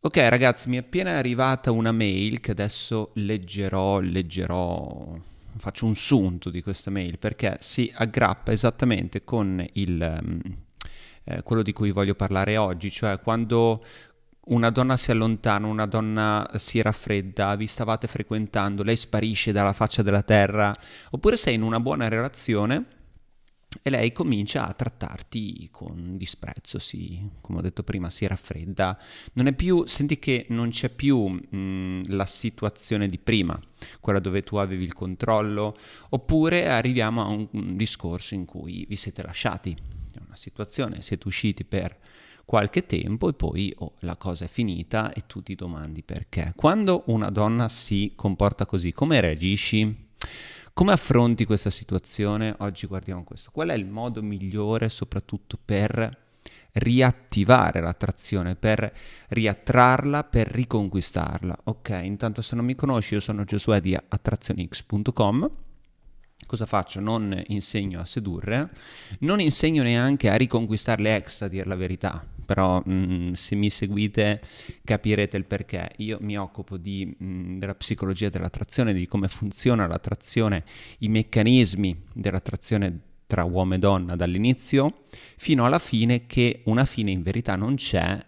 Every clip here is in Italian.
Ok ragazzi, mi è appena arrivata una mail che adesso leggerò, leggerò, faccio un sunto di questa mail perché si aggrappa esattamente con il, um, eh, quello di cui voglio parlare oggi, cioè quando una donna si allontana, una donna si raffredda, vi stavate frequentando, lei sparisce dalla faccia della terra, oppure sei in una buona relazione e lei comincia a trattarti con disprezzo, si, come ho detto prima, si raffredda. Non è più, senti che non c'è più mh, la situazione di prima, quella dove tu avevi il controllo, oppure arriviamo a un, un discorso in cui vi siete lasciati. È una situazione, siete usciti per qualche tempo e poi oh, la cosa è finita e tu ti domandi perché. Quando una donna si comporta così, come reagisci? Come affronti questa situazione? Oggi guardiamo questo. Qual è il modo migliore soprattutto per riattivare l'attrazione, per riattrarla, per riconquistarla? Ok, intanto se non mi conosci io sono Giosuè di attrazionix.com. Cosa faccio? Non insegno a sedurre, non insegno neanche a riconquistare le ex, a dire la verità però mh, mm, se mi seguite capirete il perché. Io mi occupo di, mh, mm, della psicologia dell'attrazione, di come funziona l'attrazione, i meccanismi dell'attrazione tra uomo e donna dall'inizio fino alla fine, che una fine in verità non c'è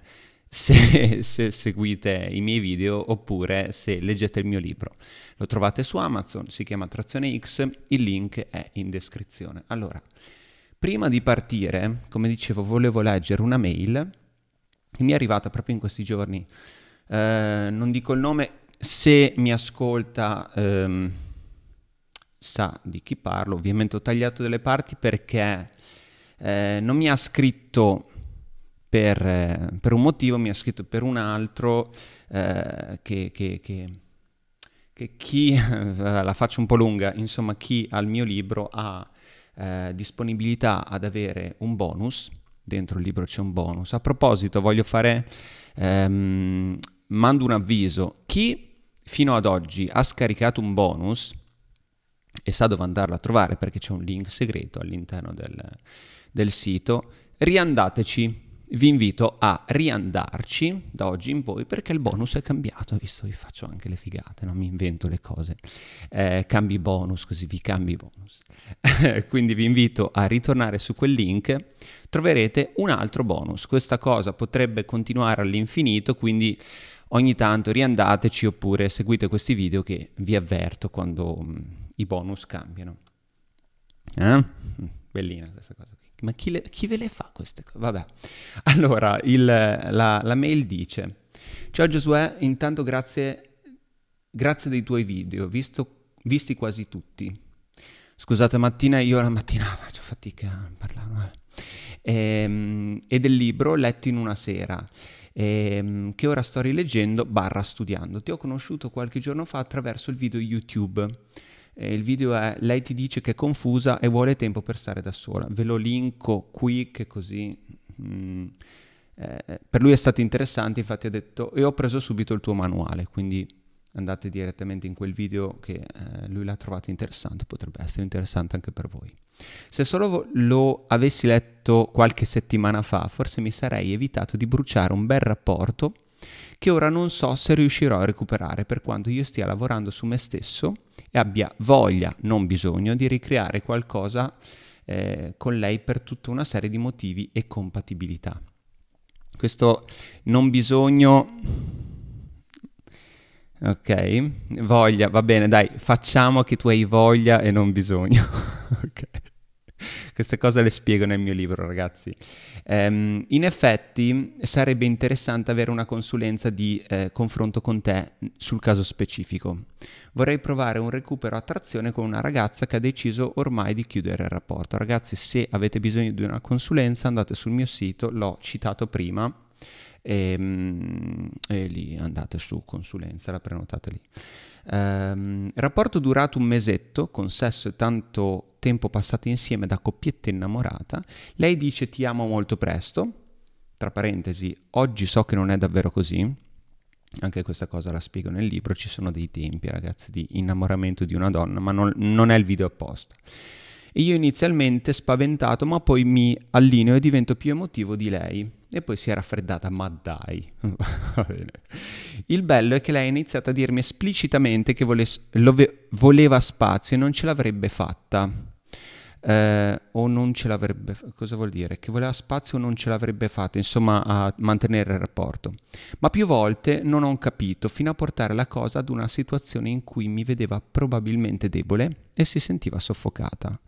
se, se, seguite i miei video oppure se leggete il mio libro. Lo trovate su Amazon, si chiama Attrazione X, il link è in descrizione. Allora, Prima di partire, come dicevo, volevo leggere una mail che mi è arrivata proprio in questi giorni. Eh, non dico il nome, se mi ascolta ehm, sa di chi parlo. Ovviamente ho tagliato delle parti perché eh, non mi ha scritto per, eh, per, un motivo, mi ha scritto per un altro eh, che, che, che, che chi, la faccio un po' lunga, insomma chi ha il mio libro ha eh, disponibilità ad avere un bonus, dentro il libro c'è un bonus. A proposito, voglio fare, ehm, mando un avviso, chi fino ad oggi ha scaricato un bonus e sa dove andarlo a trovare perché c'è un link segreto all'interno del, del sito, riandateci vi invito a riandarci da oggi in poi perché il bonus è cambiato, visto che faccio anche le figate, non mi invento le cose, eh, cambi bonus così vi cambi bonus. Quindi vi invito a ritornare su quel link, troverete un altro bonus. Questa cosa potrebbe continuare all'infinito, quindi ogni tanto riandateci oppure seguite questi video che vi avverto quando mh, mm, i bonus cambiano. Eh? Bellina questa cosa. Ma chi, le, chi, ve le fa queste cose? Vabbè. Allora, il, la, la, mail dice: Ciao Giosuè, intanto grazie, grazie dei tuoi video, visto, visti quasi tutti. Scusate, mattina io la mattina faccio fatica a parlare. E, ehm, e del libro letto in una sera. Ehm, che ora sto rileggendo barra studiando. Ti ho conosciuto qualche giorno fa attraverso il video YouTube eh, il video è lei ti dice che è confusa e vuole tempo per stare da sola. Ve lo linko qui che così... Mm, eh, per lui è stato interessante, infatti ha detto e ho preso subito il tuo manuale, quindi andate direttamente in quel video che eh, lui l'ha trovato interessante, potrebbe essere interessante anche per voi. Se solo lo avessi letto qualche settimana fa, forse mi sarei evitato di bruciare un bel rapporto che ora non so se riuscirò a recuperare per quanto io stia lavorando su me stesso e abbia voglia, non bisogno, di ricreare qualcosa eh, con lei per tutta una serie di motivi e compatibilità. Questo non bisogno... Ok, voglia, va bene, dai, facciamo che tu hai voglia e non bisogno. ok. Queste cose le spiego nel mio libro, ragazzi. Um, in effetti sarebbe interessante avere una consulenza di eh, confronto con te sul caso specifico. Vorrei provare un recupero attrazione con una ragazza che ha deciso ormai di chiudere il rapporto. Ragazzi, se avete bisogno di una consulenza, andate sul mio sito, l'ho citato prima. E, um, e lì andate su consulenza, la prenotate lì. Um, rapporto durato un mesetto, con sesso e tanto tempo passato insieme da coppietta innamorata. Lei dice ti amo molto presto, tra parentesi, oggi so che non è davvero così. anche questa cosa la spiego nel libro, ci sono dei tempi ragazzi di innamoramento di una donna, ma non, non è il video apposta. E io inizialmente spaventato, ma poi mi allineo e divento più emotivo di lei. E poi si è raffreddata, ma dai. Il bello è che lei ha iniziato a dirmi esplicitamente che vole- voleva spazio e non ce l'avrebbe fatta eh, o non ce l'avrebbe, cosa vuol dire? Che voleva spazio o non ce l'avrebbe fatto, insomma, a mantenere il rapporto. Ma più volte non ho capito, fino a portare la cosa ad una situazione in cui mi vedeva probabilmente debole e si sentiva soffocata.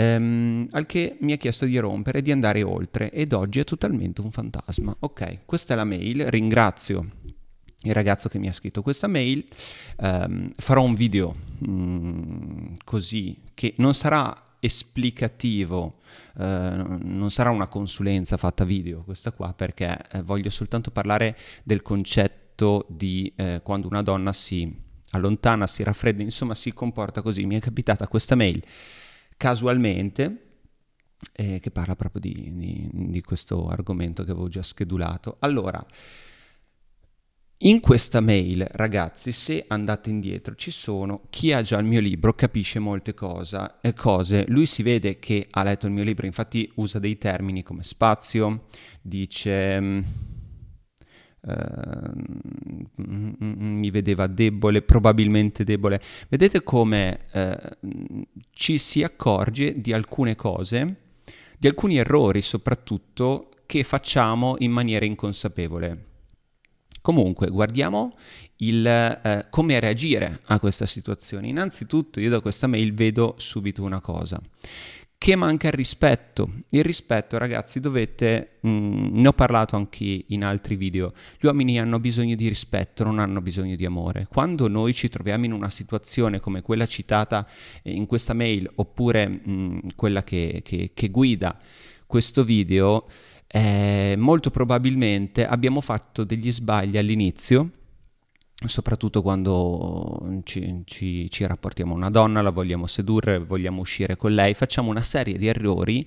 Um, al che mi ha chiesto di rompere e di andare oltre ed oggi è totalmente un fantasma. Ok, questa è la mail, ringrazio il ragazzo che mi ha scritto questa mail, um, farò un video um, così che non sarà esplicativo, eh, non sarà una consulenza fatta video questa qua perché eh, voglio soltanto parlare del concetto di eh, quando una donna si allontana, si raffredda, insomma si comporta così. Mi è capitata questa mail casualmente eh, che parla proprio di, di, di questo argomento che avevo già schedulato. Allora, in questa mail, ragazzi, se andate indietro, ci sono chi ha già il mio libro, capisce molte cosa, eh, cose. Lui si vede che ha letto il mio libro, infatti usa dei termini come spazio, dice uh, mi vedeva debole, probabilmente debole. Vedete come uh, ci si accorge di alcune cose, di alcuni errori soprattutto che facciamo in maniera inconsapevole. Comunque, guardiamo il, eh, come reagire a questa situazione. Innanzitutto, io da questa mail vedo subito una cosa. Che manca il rispetto. Il rispetto, ragazzi, dovete. Mh, mm, ne ho parlato anche in altri video. Gli uomini hanno bisogno di rispetto, non hanno bisogno di amore. Quando noi ci troviamo in una situazione come quella citata in questa mail, oppure mh, mm, quella che, che, che guida questo video, eh, molto probabilmente abbiamo fatto degli sbagli all'inizio, soprattutto quando ci, ci, ci rapportiamo a una donna, la vogliamo sedurre, vogliamo uscire con lei, facciamo una serie di errori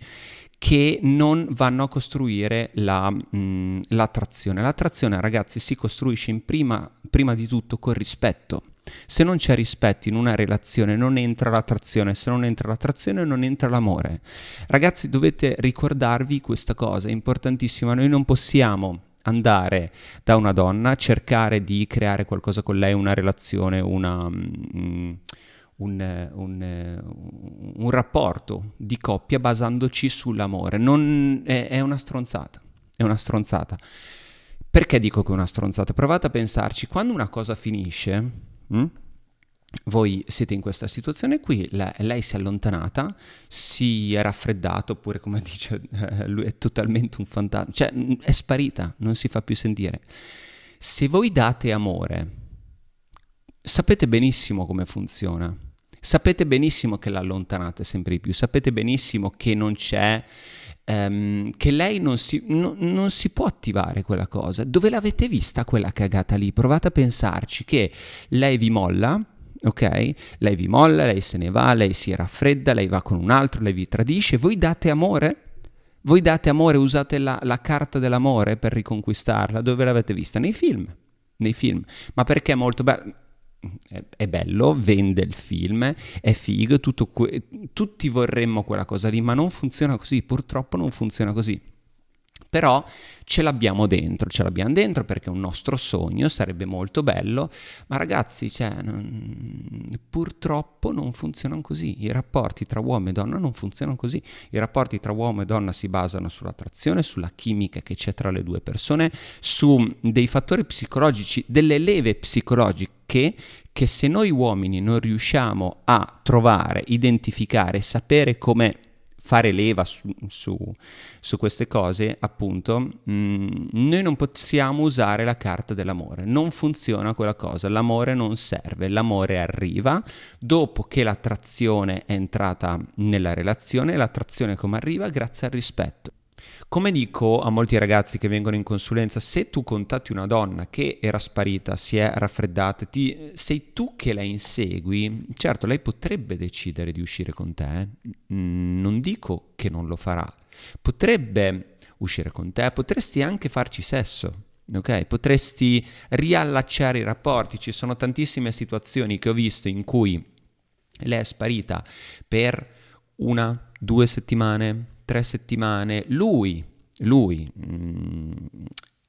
che non vanno a costruire la, mh, l'attrazione. L'attrazione, ragazzi, si costruisce prima, prima di tutto col rispetto. Se non c'è rispetto in una relazione non entra l'attrazione, se non entra l'attrazione non entra l'amore. Ragazzi dovete ricordarvi questa cosa, è importantissima, noi non possiamo andare da una donna, cercare di creare qualcosa con lei, una relazione, una, um, un, un, un, rapporto di coppia basandoci sull'amore. Non, è, è una stronzata, è una stronzata. Perché dico che è una stronzata? Provate a pensarci, quando una cosa finisce, Mm? Voi siete in questa situazione qui, la, lei si è allontanata, si è raffreddata, oppure come dice eh, lui è totalmente un fantasma, cioè è sparita, non si fa più sentire. Se voi date amore, sapete benissimo come funziona, sapete benissimo che l'allontanate sempre di più, sapete benissimo che non c'è Um, che lei non si, no, non si, può attivare quella cosa. Dove l'avete vista quella cagata lì? Provate a pensarci che lei vi molla, ok? Lei vi molla, lei se ne va, lei si raffredda, lei va con un altro, lei vi tradisce. Voi date amore? Voi date amore, usate la, la carta dell'amore per riconquistarla. Dove l'avete vista? Nei film. Nei film. Ma perché è molto bello? è, bello, vende il film, è figo, que- tutti vorremmo quella cosa lì, ma non funziona così, purtroppo non funziona così però ce l'abbiamo dentro, ce l'abbiamo dentro perché è un nostro sogno, sarebbe molto bello, ma ragazzi, cioè, non, purtroppo non funzionano così, i rapporti tra uomo e donna non funzionano così, i rapporti tra uomo e donna si basano sull'attrazione, sulla chimica che c'è tra le due persone, su dei fattori psicologici, delle leve psicologiche che se noi uomini non riusciamo a trovare, identificare, sapere come fare leva su, su, su queste cose, appunto, mh, mm, noi non possiamo usare la carta dell'amore. Non funziona quella cosa. L'amore non serve. L'amore arriva dopo che l'attrazione è entrata nella relazione. L'attrazione come arriva? Grazie al rispetto. Come dico a molti ragazzi che vengono in consulenza, se tu contatti una donna che era sparita, si è raffreddata, ti, sei tu che la insegui, certo lei potrebbe decidere di uscire con te, eh. non dico che non lo farà, potrebbe uscire con te, potresti anche farci sesso, ok? Potresti riallacciare i rapporti, ci sono tantissime situazioni che ho visto in cui lei è sparita per una, due settimane, tre settimane, lui, lui mh, mm,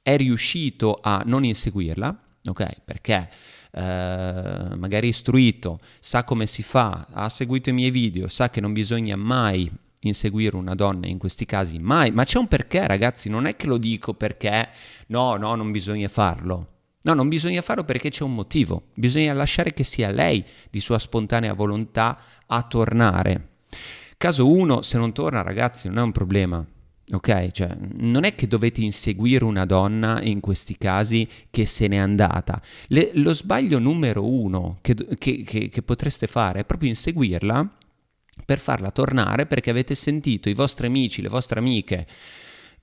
è riuscito a non inseguirla, ok? Perché eh, magari istruito, sa come si fa, ha seguito i miei video, sa che non bisogna mai inseguire una donna in questi casi, mai, ma c'è un perché ragazzi, non è che lo dico perché no, no, non bisogna farlo. No, non bisogna farlo perché c'è un motivo, bisogna lasciare che sia lei di sua spontanea volontà a tornare. Caso 1, se non torna ragazzi non è un problema, Ok, cioè non è che dovete inseguire una donna in questi casi che se n'è andata. Le, lo sbaglio numero uno che, che, che, che potreste fare è proprio inseguirla per farla tornare perché avete sentito i vostri amici, le vostre amiche.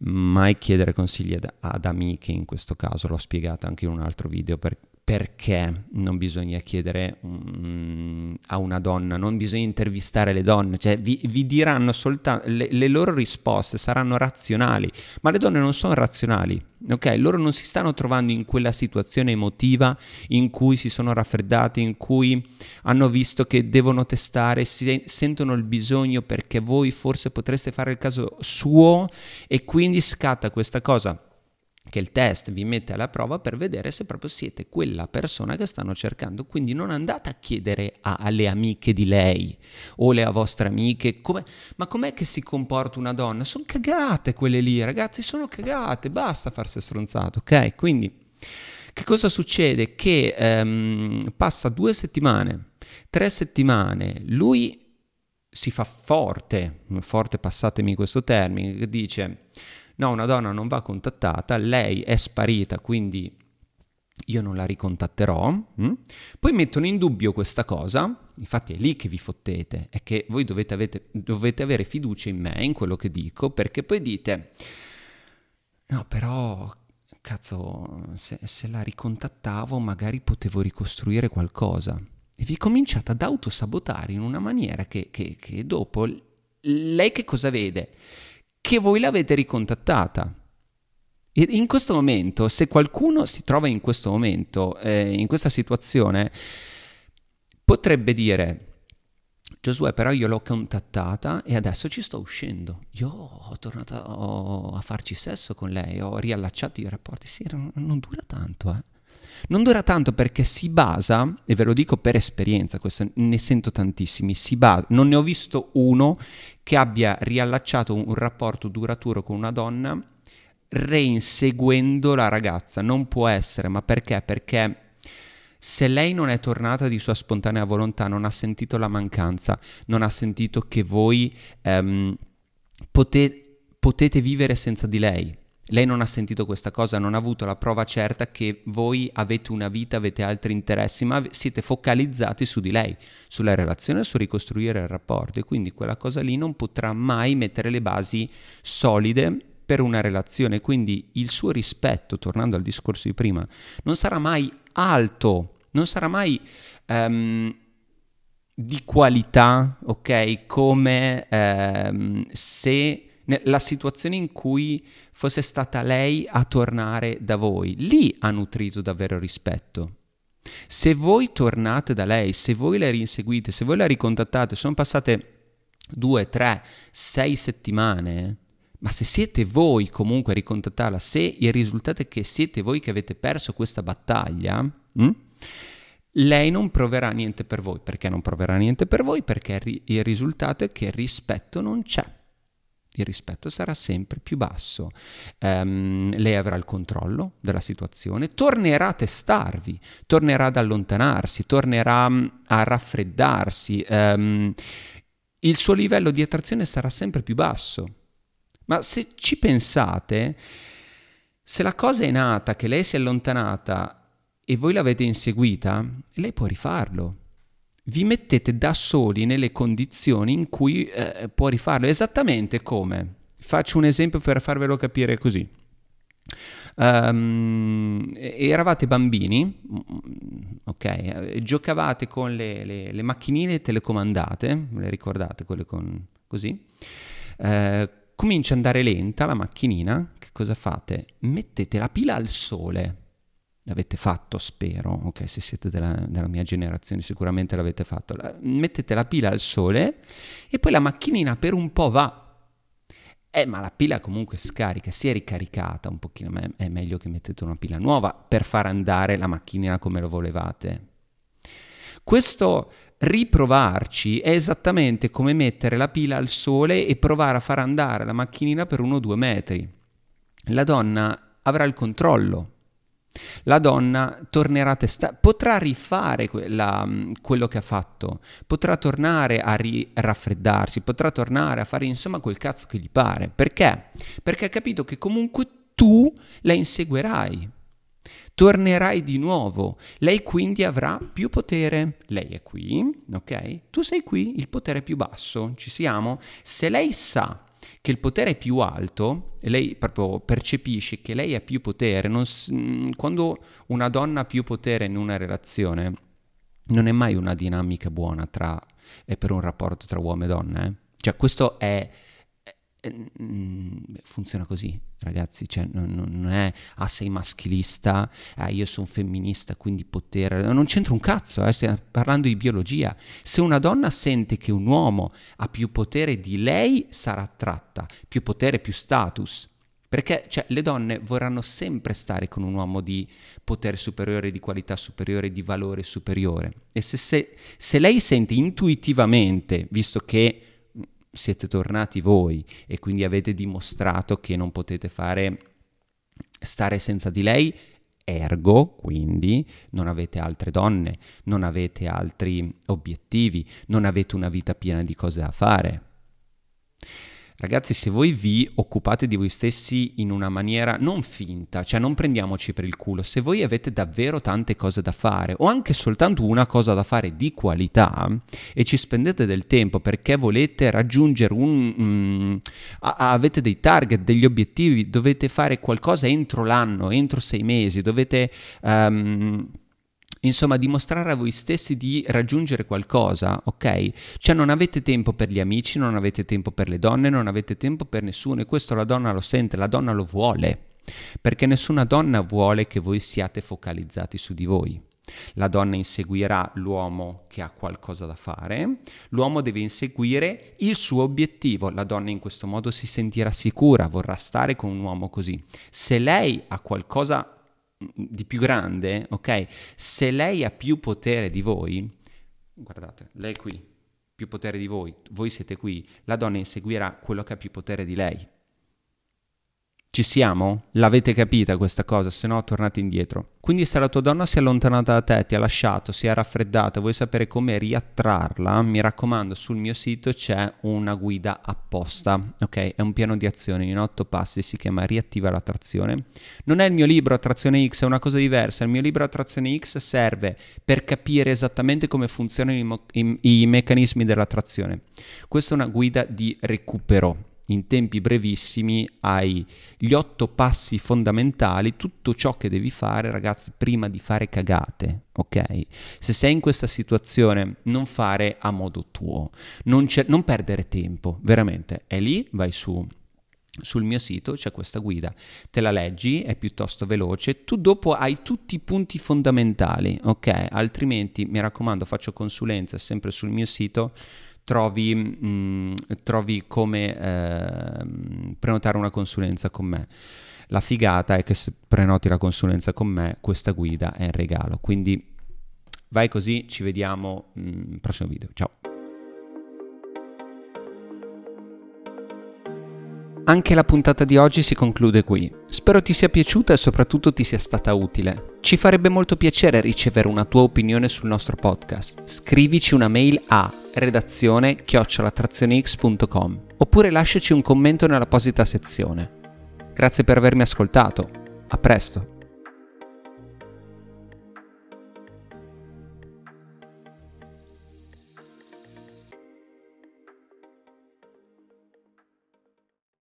Mai chiedere consigli ad, ad amiche in questo caso, l'ho spiegato anche in un altro video per, perché non bisogna chiedere um, a una donna, non bisogna intervistare le donne, cioè vi, vi diranno soltanto, le, le, loro risposte saranno razionali, ma le donne non sono razionali, ok? Loro non si stanno trovando in quella situazione emotiva in cui si sono raffreddate, in cui hanno visto che devono testare, si, sentono il bisogno perché voi forse potreste fare il caso suo e quindi scatta questa cosa che il test vi mette alla prova per vedere se proprio siete quella persona che stanno cercando. Quindi non andate a chiedere a, alle amiche di lei o alle vostre amiche, come, ma com'è che si comporta una donna? Sono cagate quelle lì, ragazzi, sono cagate, basta farsi stronzato, ok? Quindi che cosa succede? Che um, passa due settimane, tre settimane, lui si fa forte, forte passatemi questo termine, dice no, una donna non va contattata, lei è sparita, quindi io non la ricontatterò. Hm? Poi mettono in dubbio questa cosa, infatti è lì che vi fottete, è che voi dovete, avete, dovete avere fiducia in me, in quello che dico, perché poi dite, no però cazzo, se, se, la ricontattavo magari potevo ricostruire qualcosa. E vi cominciate ad autosabotare in una maniera che, che, che dopo lei che cosa vede? Che voi l'avete ricontattata. E in questo momento, se qualcuno si trova in questo momento, eh, in questa situazione, potrebbe dire, Giosuè, però io l'ho contattata e adesso ci sto uscendo. Io ho tornato a farci sesso con lei, ho riallacciato i rapporti. Sì, non, non dura tanto, eh. Non dura tanto perché si basa, e ve lo dico per esperienza, questo ne sento tantissimi, si basa, non ne ho visto uno che abbia riallacciato un, rapporto duraturo con una donna reinseguendo la ragazza. Non può essere, ma perché? Perché se lei non è tornata di sua spontanea volontà, non ha sentito la mancanza, non ha sentito che voi ehm, pote- potete vivere senza di lei, lei non ha sentito questa cosa, non ha avuto la prova certa che voi avete una vita, avete altri interessi, ma siete focalizzati su di lei, sulla relazione, su ricostruire il rapporto. E quindi quella cosa lì non potrà mai mettere le basi solide per una relazione, quindi il suo rispetto, tornando al discorso di prima, non sarà mai alto, non sarà mai um, di qualità, ok, come um, se la situazione in cui fosse stata lei a tornare da voi. Lì ha nutrito davvero rispetto. Se voi tornate da lei, se voi la rinseguite, se voi la ricontattate, sono passate due, tre, sei settimane, ma se siete voi comunque a ricontattarla, se il risultato è che siete voi che avete perso questa battaglia, hm? lei non proverà niente per voi. Perché non proverà niente per voi? Perché il risultato è che il rispetto non c'è il rispetto sarà sempre più basso. Um, lei avrà il controllo della situazione, tornerà a testarvi, tornerà ad allontanarsi, tornerà mm, a raffreddarsi. Um, il suo livello di attrazione sarà sempre più basso. Ma se ci pensate, se la cosa è nata, che lei si è allontanata e voi l'avete inseguita, lei può rifarlo vi mettete da soli nelle condizioni in cui eh, può rifarlo. Esattamente come, faccio un esempio per farvelo capire così. Um, eravate bambini, ok, giocavate con le, le, le, macchinine telecomandate, le ricordate quelle con così? Eh, comincia ad andare lenta la macchinina, che cosa fate? Mettete la pila al sole. L'avete fatto, spero, ok, se siete della, della mia generazione sicuramente l'avete fatto. Mettete la pila al sole e poi la macchinina per un po' va. Eh, ma la pila comunque scarica, si è ricaricata un pochino, ma è meglio che mettete una pila nuova per far andare la macchinina come lo volevate. Questo riprovarci è esattamente come mettere la pila al sole e provare a far andare la macchinina per uno o due metri. La donna avrà il controllo. La donna tornerà a testare, potrà rifare quella, quello che ha fatto, potrà tornare a ri- raffreddarsi, potrà tornare a fare insomma quel cazzo che gli pare. Perché? Perché ha capito che comunque tu la inseguirai tornerai di nuovo. Lei quindi avrà più potere. Lei è qui, ok? Tu sei qui, il potere è più basso. Ci siamo? Se lei sa che il potere è più alto, e lei proprio percepisce che lei ha più potere, non, mm, quando una donna ha più potere in una relazione, non è mai una dinamica buona tra, per un rapporto tra uomo e donna. Eh? Cioè questo è funziona così, ragazzi, cioè, non, non, è ah sei maschilista, ah, io sono femminista, quindi potere, non c'entra un cazzo, eh, stiamo parlando di biologia. Se una donna sente che un uomo ha più potere di lei, sarà attratta, più potere, più status. Perché cioè, le donne vorranno sempre stare con un uomo di potere superiore, di qualità superiore, di valore superiore. E se, se, se lei sente intuitivamente, visto che siete tornati voi e quindi avete dimostrato che non potete fare stare senza di lei, ergo quindi non avete altre donne, non avete altri obiettivi, non avete una vita piena di cose da fare. Ragazzi, se voi vi occupate di voi stessi in una maniera non finta, cioè non prendiamoci per il culo, se voi avete davvero tante cose da fare o anche soltanto una cosa da fare di qualità e ci spendete del tempo perché volete raggiungere un... Mm, avete dei target, degli obiettivi, dovete fare qualcosa entro l'anno, entro sei mesi, dovete... Um, insomma dimostrare a voi stessi di raggiungere qualcosa, ok? Cioè non avete tempo per gli amici, non avete tempo per le donne, non avete tempo per nessuno e questo la donna lo sente, la donna lo vuole, perché nessuna donna vuole che voi siate focalizzati su di voi. La donna inseguirà l'uomo che ha qualcosa da fare, l'uomo deve inseguire il suo obiettivo, la donna in questo modo si sentirà sicura, vorrà stare con un uomo così. Se lei ha qualcosa di più grande, ok? Se lei ha più potere di voi, guardate, lei è qui, più potere di voi, voi siete qui, la donna inseguirà quello che ha più potere di lei. Ci siamo? L'avete capita questa cosa? Se no tornate indietro. Quindi se la tua donna si è allontanata da te, ti ha lasciato, si è raffreddata, vuoi sapere come riattrarla, mi raccomando, sul mio sito c'è una guida apposta, ok? È un piano di azione in otto passi, si chiama Riattiva l'attrazione. Non è il mio libro Attrazione X, è una cosa diversa. Il mio libro Attrazione X serve per capire esattamente come funzionano i, mo- i, i meccanismi dell'attrazione. Questa è una guida di recupero in tempi brevissimi hai gli otto passi fondamentali, tutto ciò che devi fare, ragazzi, prima di fare cagate, ok? Se sei in questa situazione, non fare a modo tuo, non, non perdere tempo, veramente, è lì, vai su sul mio sito c'è questa guida, te la leggi, è piuttosto veloce, tu dopo hai tutti i punti fondamentali, ok? Altrimenti mi raccomando, faccio consulenza sempre sul mio sito trovi, mh, mm, trovi come eh, prenotare una consulenza con me. La figata è che se prenoti la consulenza con me, questa guida è in regalo. Quindi vai così, ci vediamo nel mm, prossimo video. Ciao. Anche la puntata di oggi si conclude qui. Spero ti sia piaciuta e soprattutto ti sia stata utile. Ci farebbe molto piacere ricevere una tua opinione sul nostro podcast. Scrivici una mail a redazione chiocciolattrazionex.com oppure lasciaci un commento nell'apposita sezione. Grazie per avermi ascoltato. A presto.